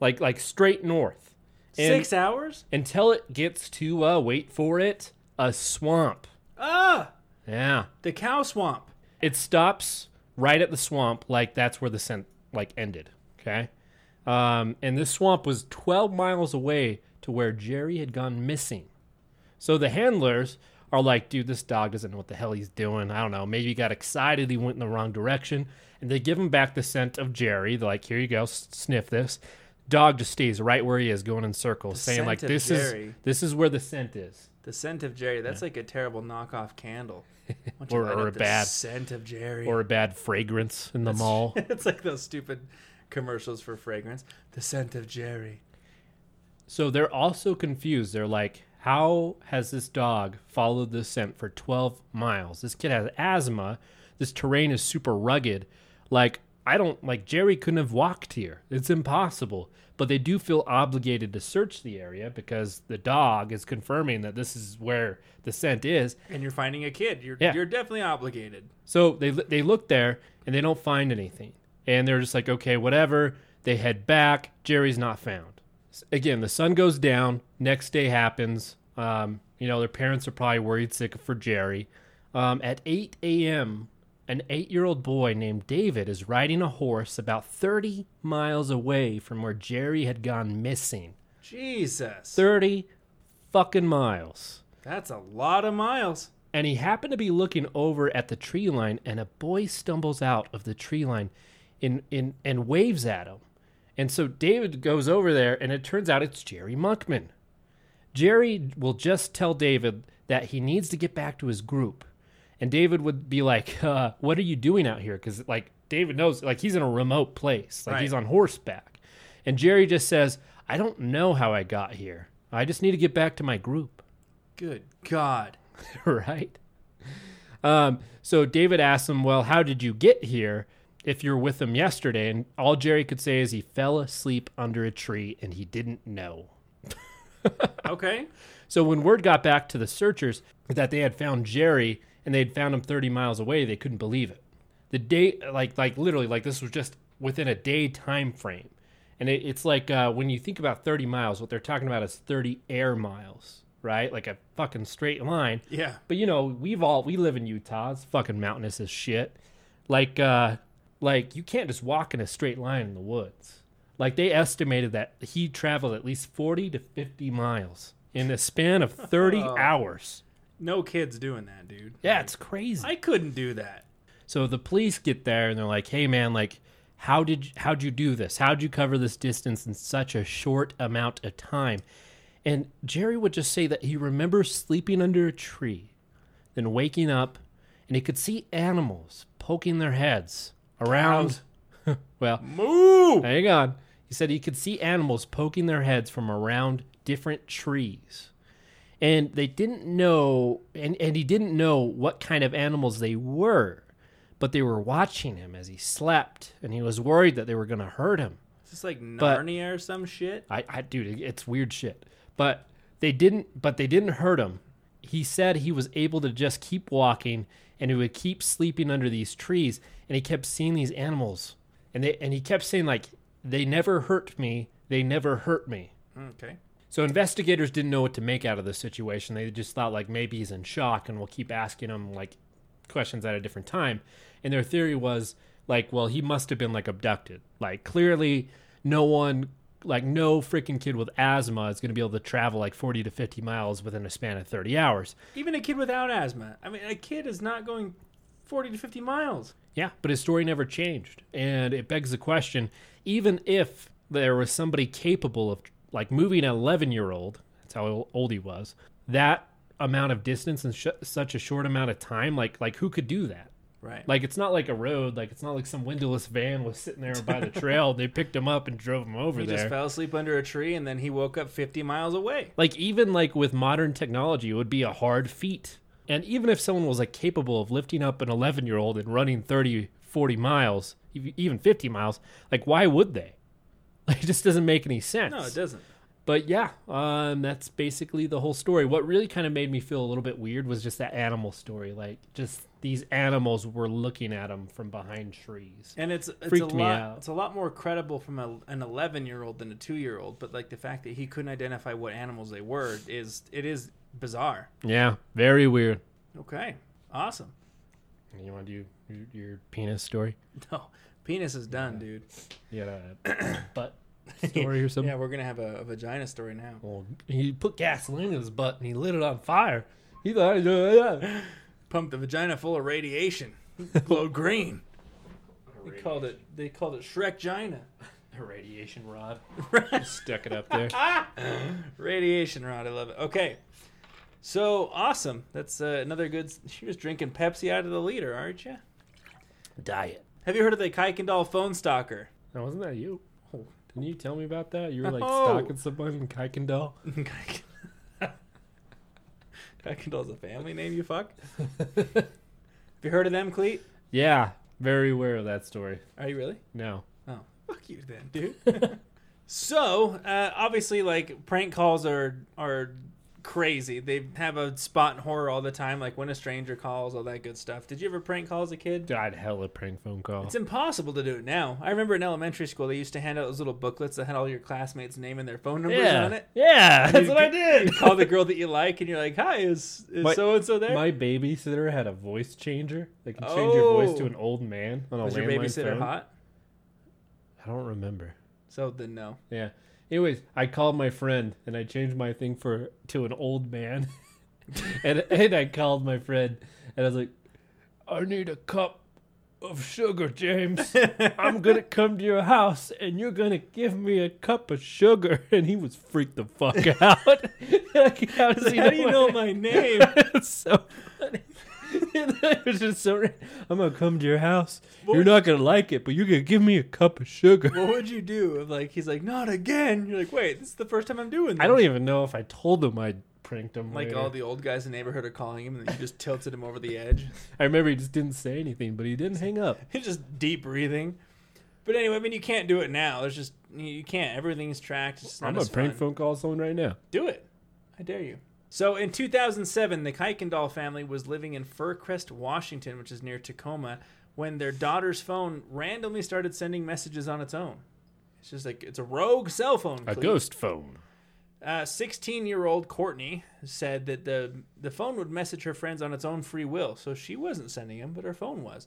A: like like straight north, and-
B: six hours?
A: until it gets to uh, wait for it, a swamp.
B: Ah,
A: Yeah,
B: the cow swamp.
A: it stops right at the swamp, like that's where the scent like ended. Okay, um, and this swamp was 12 miles away to where Jerry had gone missing. So the handlers are like, dude, this dog doesn't know what the hell he's doing. I don't know. Maybe he got excited. He went in the wrong direction. And they give him back the scent of Jerry. They're like, here you go. s- Sniff this. Dog just stays right where he is, going in circles, saying like, this
B: Jerry.
A: is this is where the scent is.
B: The scent of Jerry. That's like a terrible knockoff candle.
A: Or- or a bad-
B: scent of Jerry.
A: Or a bad fragrance in the mall.
B: it's like those stupid commercials for fragrance. The scent of Jerry.
A: So they're also confused. They're like, how has this dog followed this scent for 12 miles? This kid has asthma. This terrain is super rugged. Like, I don't, like, Jerry couldn't have walked here. It's impossible. But they do feel obligated to search the area because the dog is confirming that this is where the scent is.
B: And you're finding a kid. You're
A: Yeah.
B: you're definitely obligated.
A: So they they look there and they don't find anything, and they're just like, okay, whatever. They head back. Jerry's not found. Again, the sun goes down. Next day happens. Um, you know, their parents are probably worried sick for Jerry. Um, at 8 a.m., an eight-year-old boy named David is riding a horse about 30 miles away from where Jerry had gone missing.
B: Jesus.
A: 30 fucking miles.
B: That's a lot of miles.
A: and he happened to be looking over at the tree line and a boy stumbles out of the tree line in in and waves at him. And so David goes over there, and it turns out it's Jerry Monkman. Jerry will just tell David that he needs to get back to his group. And David would be like, uh, What are you doing out here? Because, like, David knows, like, he's in a remote place, like,
B: Right.
A: he's on horseback. And Jerry just says, I don't know how I got here. I just need to get back to my group.
B: Good God.
A: right? Um, so David asks him, Well, how did you get here if you're with him yesterday? And all Jerry could say is he fell asleep under a tree and he didn't know.
B: Okay.
A: So when word got back to the searchers that they had found Jerry and they had found him 30 miles away, they couldn't believe it. The day, like, like literally, like this was just within a day time frame. And it, it's like uh, when you think about 30 miles, what they're talking about is 30 air miles, right? Like a fucking straight line.
B: Yeah.
A: But you know, we've all we live in Utah. It's fucking mountainous as shit. Like uh like you can't just walk in a straight line in the woods. Like they estimated that he traveled at least 40 to 50 miles in the span of 30
B: Oh.
A: hours.
B: No kids doing that, dude.
A: Yeah, it's crazy.
B: I couldn't do that.
A: So the police get there and they're like, "Hey man, like how did how'd you do this? How'd you cover this distance in such a short amount of time?" And Jerry would just say that he remembers sleeping under a tree, then waking up, and he could see animals poking their heads around. well,
B: Moo!
A: hang on. He said he could see animals poking their heads from around different trees. And they didn't know, and, and he didn't know what kind of animals they were, but they were watching him as he slept, and he was worried that they were going to hurt him.
B: Is this like
A: But-
B: Narnia or some shit?
A: I, I, dude, it's weird shit. But they didn't, but they didn't hurt him. He said he was able to just keep walking, and he would keep sleeping under these trees, and he kept seeing these animals, and they, and he kept saying like, they never hurt me, they never hurt me.
B: Mm, okay.
A: So investigators didn't know what to make out of the situation. They just thought like maybe he's in shock, and we'll keep asking him like questions at a different time. And their theory was like, well, he must have been like abducted. Like clearly, no one, like no freaking kid with asthma is going to be able to travel like forty to fifty miles within a span of thirty hours.
B: Even a kid without asthma. I mean, a kid is not going 40 to 50 miles.
A: Yeah, but his story never changed. And it begs the question even if there was somebody capable of like moving an 11 year old, that's how old he was, that amount of distance in sh- such a short amount of time, like like who could do that?
B: Right.
A: Like it's not like a road, like it's not like some windowless van was sitting there by the trail. They picked him up and drove him over
B: he
A: there.
B: He just fell asleep under a tree and then he woke up 50 miles away.
A: like even like with modern technology it would be a hard feat and even if someone was like capable of lifting up an 11 year old and running 30 40 miles even 50 miles like why would they like it just doesn't make any sense
B: No, it doesn't.
A: but yeah um, that's basically the whole story what really kind of made me feel a little bit weird was just that animal story like just these animals were looking at him from behind trees
B: And it's it's a
A: Freaked me
B: lot
A: out.
B: it's a lot more credible from a, an 11 year old than a 2 year old, but like the fact that he couldn't identify what animals they were is it is bizarre.
A: yeah very weird
B: Okay. Awesome.
A: you want to do your, your penis story
B: No. Penis is done, dude.
A: Yeah, got a butt story or something
B: Yeah, we're going to have a, a vagina story now.
A: Well, he put gasoline in his butt and he lit it on fire. He thought, yeah.
B: pumped the vagina full of radiation. Glowed green. They called it they called it Shrekgina.
A: a radiation rod. Stuck it up there.
B: Radiation rod, I love it. Okay. So awesome. That's uh, another good. You're just drinking Pepsi out of the liter, aren't you?
A: Diet.
B: Have you heard of the Kuykendall phone stalker?
A: Now, wasn't that you? Oh, didn't you tell me about that? You were like
B: No.
A: stalking someone in Kuykendall.
B: Kuykendall's a family name, you fuck. Have you heard of them, Cleet?
A: Yeah, very aware of that story.
B: Are you really?
A: No.
B: Oh, fuck you then, dude. so, uh, obviously, like prank calls are are crazy. They have a spot in horror all the time, like when a stranger calls, all that good stuff. Did you ever prank call as a kid?
A: I'd hella prank phone call.
B: It's impossible to do it now. I remember in elementary school they used to hand out those little booklets that had all your classmates' name and their phone numbers
A: yeah.
B: on it.
A: Yeah, that's
B: you
A: what I did.
B: Call the girl that you like, and you're like, "Hi, is so and so there?"
A: My babysitter had a voice changer. They can change your voice to
B: Oh.
A: an old man on a
B: Was your babysitter
A: phone.
B: hot?
A: I don't remember.
B: So then no.
A: Yeah. Anyways, I called my friend and I changed my thing for to an old man. and and I called my friend and I was like, I need a cup of sugar, James. I'm gonna come to your house and you're gonna give me a cup of sugar. And he was freaked the fuck out. like, how does he
B: How do you know
A: my
B: my name?
A: it's so funny. it was just so. I'm gonna come to your house.
B: What
A: You're not gonna like it, but you're gonna give me a cup of sugar.
B: what would you do if like he's like not again? You're like, wait, this is the first time I'm doing this.
A: I don't even know if I told him I pranked him.
B: like
A: later.
B: all the old guys in the neighborhood are calling him, and then you just tilted him over the edge.
A: I remember he just didn't say anything, but he didn't hang up.
B: He's just deep breathing. But anyway, I mean, you can't do it now. There's just you- can't. Everything's tracked. It's not
A: I'm gonna prank
B: fun.
A: phone call someone right now.
B: Do it. I dare you. So in 2007, the Kuykendall family was living in Fircrest, Washington, which is near Tacoma, when their daughter's phone randomly started sending messages on its own. It's just like it's a rogue cell phone.
A: A ghost phone.
B: 16 year old Courtney said that the the phone would message her friends on its own free will, so she wasn't sending them, but her phone was.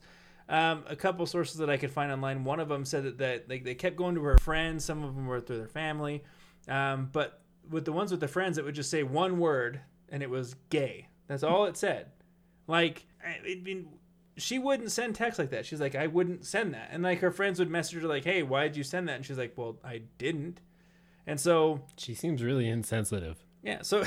B: Um, a couple sources that I could find online. One of them said that, that they, they kept going to her friends. Some of them were through their family, um, but with the ones with the friends, it would just say one word, and it was gay. That's all it said. Like, I mean, she wouldn't send text like that. She's like, I wouldn't send that. And like her friends would message her like, Hey, why did you send that? And she's like, Well, I didn't. And so
A: She seems really insensitive.
B: yeah, so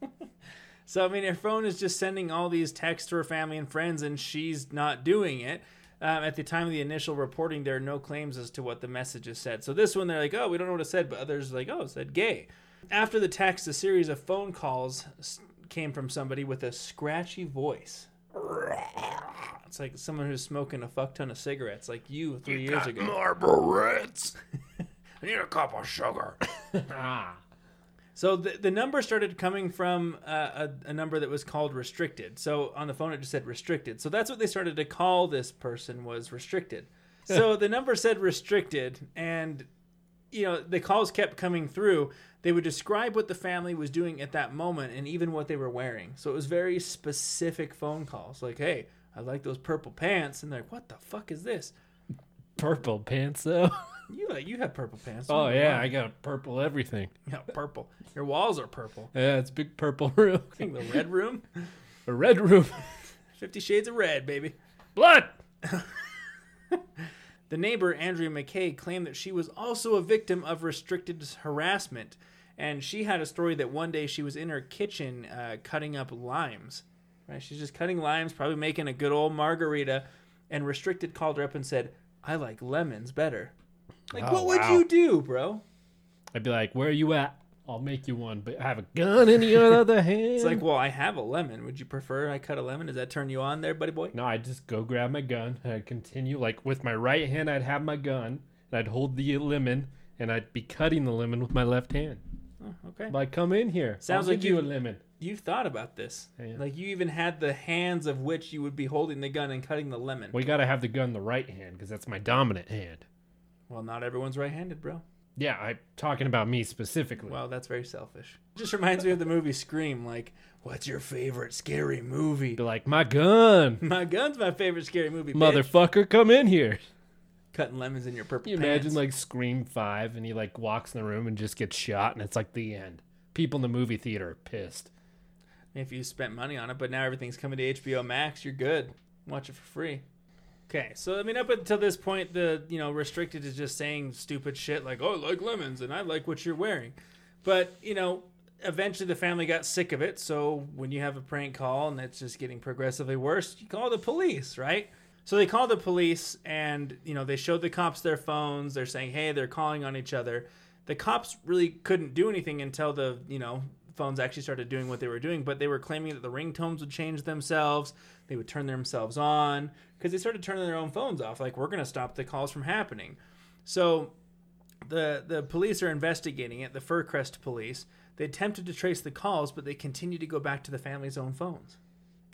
B: so I mean, her phone is just sending all these texts to her family and friends, and she's not doing it. Um, at the time of the initial reporting, there are no claims as to what the messages said. So this one, they're like, "Oh, we don't know what it said," but others are like, "Oh, it said gay." After the text, a series of phone calls came from somebody with a scratchy voice. It's like someone who's smoking a fuck ton of cigarettes, like you three years ago.
A: Marlboro's. I need a cup of sugar. ah.
B: So the, the number started coming from uh, a, a number that was called restricted. So on the phone it just said restricted. So that's what they started to call this person was restricted. So the number said restricted, and you know the calls kept coming through. They would describe what the family was doing at that moment, and even what they were wearing. So it was very specific phone calls, like, "Hey, I like those purple pants," and they're like, "What the fuck is this?"
A: Purple pants though.
B: You like you have purple pants?
A: Oh yeah, I got purple everything.
B: yeah, purple. Your walls are purple.
A: Yeah, it's a big purple room.
B: I think the red room.
A: A red room.
B: Fifty Shades of Red, baby.
A: Blood.
B: The neighbor, Andrea McKay, claimed that she was also a victim of restricted harassment. And she had a story that one day she was in her kitchen uh, cutting up limes. Right? She's just cutting limes, probably making a good old margarita. And Restricted called her up and said, I like lemons better. Like,
A: Oh,
B: what would
A: wow.
B: you do, bro?
A: I'd be like, "Where are you at? I'll make you one." But I have a gun in the other hand.
B: It's like, well, I have a lemon. Would you prefer I cut a lemon? Does that turn you on there, buddy boy?
A: no, I'd just go grab my gun and I'd continue. Like with my right hand, I'd have my gun and I'd hold the lemon and I'd be cutting the lemon with my left hand.
B: Oh, okay.
A: Like, come in here.
B: Sounds like
A: you a lemon.
B: You've thought about this.
A: Yeah.
B: Like, you even had the hands of which you would be holding the gun and cutting the lemon.
A: We gotta have the gun in the right hand because that's my dominant hand.
B: Well, not everyone's right-handed, bro.
A: Yeah, I'm talking about me specifically.
B: Well, that's very selfish. It just reminds me of the movie Scream. Like, what's your favorite scary movie?
A: be like, my gun,
B: My gun's my favorite scary movie. bitch.
A: motherfucker, come in here.
B: Cutting lemons in your purple
A: you
B: pants.
A: imagine like Scream Five and he like walks in the room and just gets shot and it's like the end. People in the movie theater are pissed.
B: if you spent money on it, but now everything's coming to HBO Max, you're good. Watch it for free. Okay, so I mean, up until this point, the you know restricted is just saying stupid shit like, "Oh, I like lemons and I like what you're wearing," but you know, eventually the family got sick of it. So when you have a prank call and it's just getting progressively worse, you call the police, right? So they called the police and you know they showed the cops their phones. They're saying, "Hey, they're calling on each other." The cops really couldn't do anything until the you know phones actually started doing what they were doing, but they were claiming that the ringtones would change themselves. They would turn themselves on because they started turning their own phones off. Like we're going to stop the calls from happening. So the the police are investigating it. The Fircrest police. They attempted to trace the calls, but they continued to go back to the family's own phones.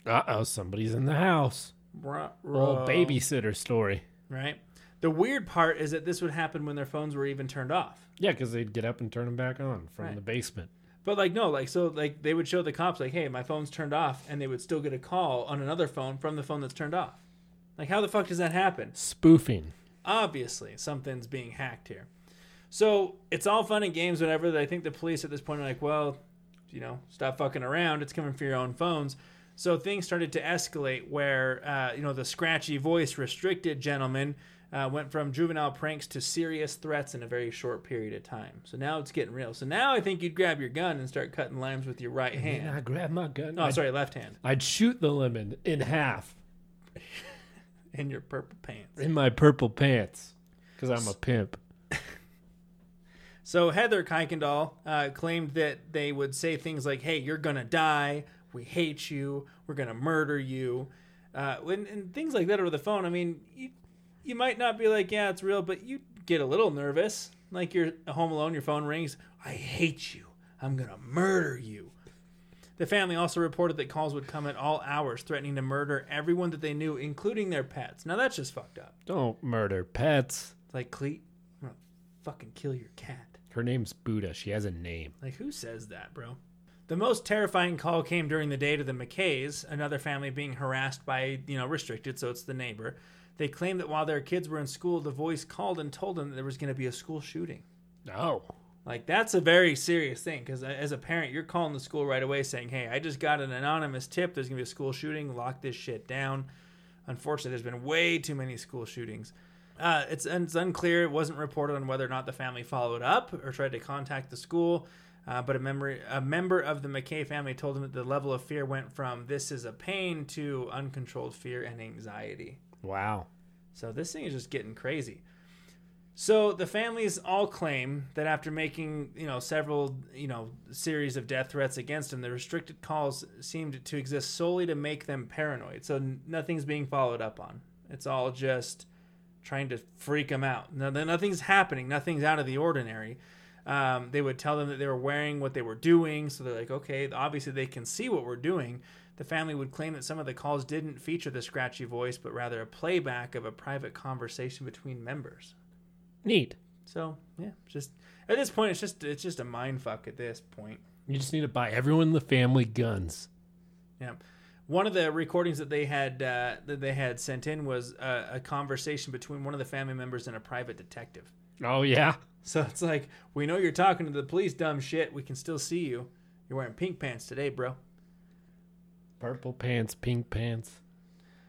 A: Uh oh, somebody's in the house.
B: Ruh,
A: Old
B: uh,
A: babysitter story.
B: right? The weird part is that this would happen when their phones were even turned off.
A: Yeah, because they'd get up and turn them back on from
B: Right.
A: the basement.
B: But like no, like so like they would show the cops like, hey, my phone's turned off, and they would still get a call on another phone from the phone that's turned off. Like how the fuck does that happen?
A: Spoofing.
B: Obviously, something's being hacked here. So it's all fun and games, whatever. I think the police at this point are like, well, you know, stop fucking around. It's coming for your own phones. So things started to escalate where, uh, you know, the scratchy voice restricted gentleman uh, went from juvenile pranks to serious threats in a very short period of time. So now it's getting real. So now I think you'd grab your gun and start cutting limes with your right
A: And
B: hand.
A: I grab my gun.
B: Oh,
A: I'd,
B: sorry, left hand
A: I'd shoot the lemon in half
B: in your purple pants.
A: in my purple pants because I'm a pimp.
B: So Heather Kuykendall uh, claimed that they would say things like, "Hey, you're gonna die. We hate you. We're gonna murder you," uh, when, and things like that over the phone. I mean, you you might not be like, "Yeah, it's real," but you get a little nervous. Like you're home alone, your phone rings. I hate you. I'm gonna murder you. The family also reported that calls would come at all hours, threatening to murder everyone that they knew, including their pets. Now that's just fucked up.
A: Don't murder pets.
B: Like Cleet, I'm gonna fucking kill your cat.
A: Her name's Buddha. She has a name.
B: Like, who says that, bro? The most terrifying call came during the day to the McKays, another family being harassed by, you know, restricted, so it's the neighbor. They claimed that while their kids were in school, the voice called and told them that there was going to be a school shooting.
A: No.
B: Like, that's a very serious thing because as a parent, you're calling the school right away saying, hey, I just got an anonymous tip. There's going to be a school shooting. Lock this shit down. Unfortunately, there's been way too many school shootings. Uh, it's, it's unclear. It wasn't reported on whether or not the family followed up or tried to contact the school. Uh, but a member, a member of the McKay family told him that the level of fear went from this is a pain to uncontrolled fear and anxiety.
A: Wow.
B: So this thing is just getting crazy. So the families all claim that after making, you know, several, you know, series of death threats against him, the restricted calls seemed to exist solely to make them paranoid. So nothing's being followed up on. It's all just trying to freak them out. No, nothing's happening. Nothing's out of the ordinary. Um, they would tell them that they were wearing what they were doing, so they're like, okay, obviously they can see what we're doing. The family would claim that some of the calls didn't feature the scratchy voice, but rather a playback of a private conversation between members.
A: Neat.
B: So yeah, just at this point, it's just it's just a mind fuck. At this point,
A: You just need to buy everyone in the family guns.
B: yeah. One of the recordings that they had uh, that they had sent in was a, a conversation between one of the family members and a private detective.
A: Oh yeah.
B: So it's like, we know you're talking to the police, dumb shit. We can still see you. You're wearing pink pants today, bro.
A: Purple pants, pink pants.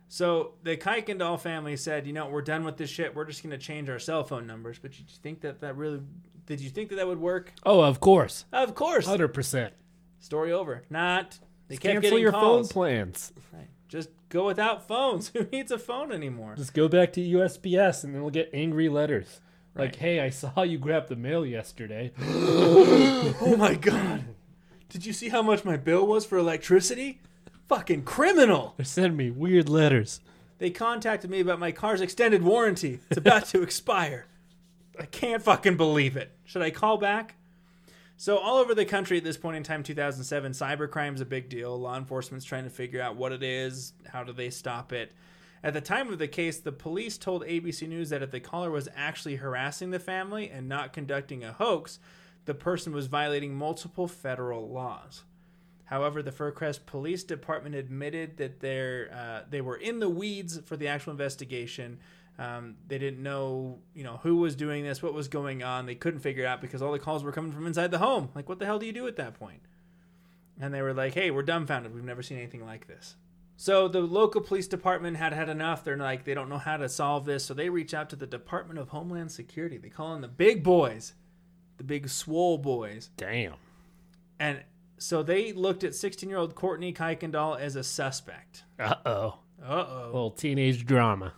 B: So the Kuykendall family said, you know, we're done with this shit. We're just going to change our cell phone numbers. But did you think that that really, did you think that that would work?
A: Oh, of course.
B: Of course.
A: Hundred percent.
B: Story over. Not. They kept
A: Cancel
B: getting
A: your
B: calls.
A: phone plans.
B: Right. Just go without phones. Who needs a phone anymore?
A: Just go back to USPS and then we'll get angry letters.
B: Right.
A: Like, hey, I saw you grab the mail yesterday.
B: oh my god. Did you see how much my bill was for electricity? Fucking criminal.
A: They're sending me weird letters.
B: They contacted me about my car's extended warranty. It's about to expire. I can't fucking believe it. Should I call back? So, all over the country at this point in time, 2007, cybercrime is a big deal. Law enforcement's trying to figure out what it is, how do they stop it. At the time of the case, the police told ABC News that if the caller was actually harassing the family and not conducting a hoax, the person was violating multiple federal laws. However, the Fircrest Police Department admitted that uh, they were in the weeds for the actual investigation. Um, they didn't know, you know, who was doing this, what was going on. They couldn't figure it out because all the calls were coming from inside the home. Like, what the hell do you do at that point? And they were like, "Hey, we're dumbfounded. We've never seen anything like this." So the local police department had had enough. They're like, they don't know how to solve this, so they reach out to the Department of Homeland Security. They call in the big boys, the big swole boys.
A: Damn.
B: And so they looked at 16 year old Courtney Kuykendall as a suspect.
A: Uh oh.
B: Uh oh.
A: Little teenage drama.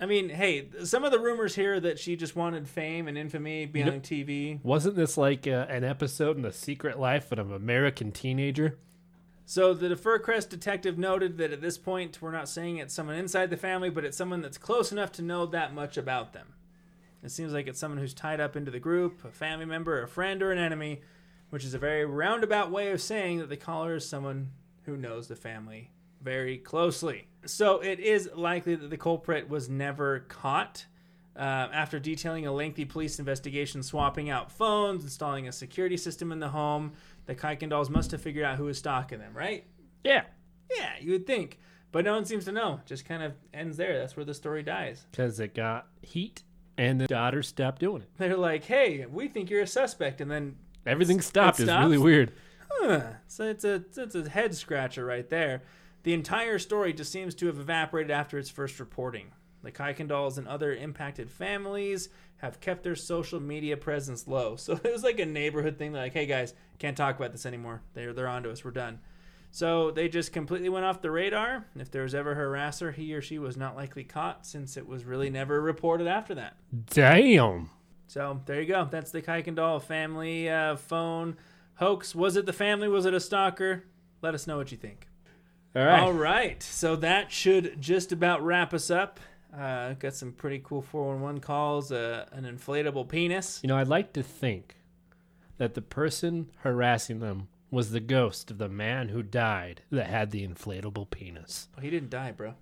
B: I mean, hey, some of the rumors here that she just wanted fame and infamy, being on TV.
A: Wasn't this like uh, an episode in The Secret Life of an American Teenager?
B: So the Fircrest detective noted that at this point, we're not saying it's someone inside the family, but it's someone that's close enough to know that much about them. It seems like it's someone who's tied up into the group, a family member, a friend, or an enemy, which is a very roundabout way of saying that the caller is someone who knows the family very closely. So it is likely that the culprit was never caught. Uh, after detailing a lengthy police investigation, swapping out phones, installing a security system in the home, the Kuykendalls must have figured out who was stalking them, right?
A: Yeah.
B: Yeah, you would think. But no one seems to know. Just kind of ends there. That's where the story dies.
A: Because it got heat and the daughter stopped doing it.
B: They're like, hey, we think you're a suspect. And then,
A: Everything stopped.
B: it
A: It's really weird.
B: huh. So it's a, it's a head scratcher right there. The entire story just seems to have evaporated after its first reporting. The Kuykendalls and other impacted families have kept their social media presence low. So it was like a neighborhood thing. Like, hey guys, can't talk about this anymore. They're they're onto us. We're done. So they just completely went off the radar. If there was ever a harasser, he or she was not likely caught since it was really never reported after that.
A: Damn.
B: So there you go. That's the Kuykendall family uh, phone hoax. Was it the family? Was it a stalker? Let us know what you think.
A: All right.
B: All right. So that should just about wrap us up. Uh, got some pretty cool 411 calls, uh, an inflatable penis.
A: You know, I'd like to think that the person harassing them was the ghost of the man who died that had the inflatable penis.
B: Oh, he didn't die, bro.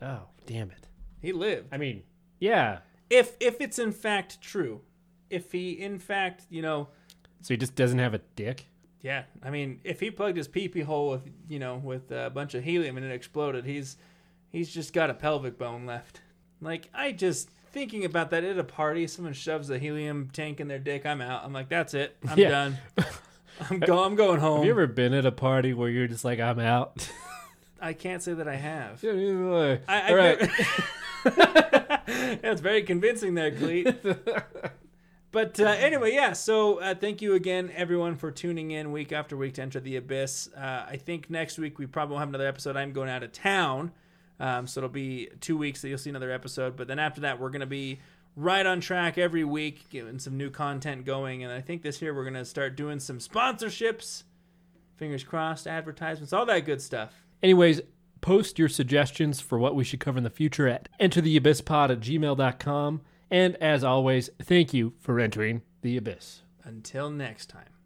A: Oh, damn it.
B: He lived.
A: I mean, yeah.
B: If if it's in fact true, if he in fact, you know,
A: So he just doesn't have a dick?
B: yeah, I mean, if he plugged his pee pee hole with, you know, with a bunch of helium and it exploded, he's he's just got a pelvic bone left. Like I just thinking about that at a party, someone shoves a helium tank in their dick, I'm out. I'm like, that's it. I'm
A: Yeah.
B: done. I'm go I'm going home.
A: Have you ever been at a party where you're just like, I'm out?
B: I can't say that I have.
A: Yeah, neither do I.
B: I,
A: All right.
B: That's very convincing there, Cleet. But uh, anyway, yeah. So uh, thank you again, everyone, for tuning in week after week to Enter the Abyss. Uh, I think next week we probably won't have another episode. I'm going out of town, um, so it'll be two weeks that you'll see another episode. But then after that, we're going to be right on track every week, getting some new content going. And I think this year we're going to start doing some sponsorships, fingers crossed, advertisements, all that good stuff.
A: Anyways, post your suggestions for what we should cover in the future at entertheabysspod at gmail.com. And as always, thank you for entering the abyss.
B: Until next time.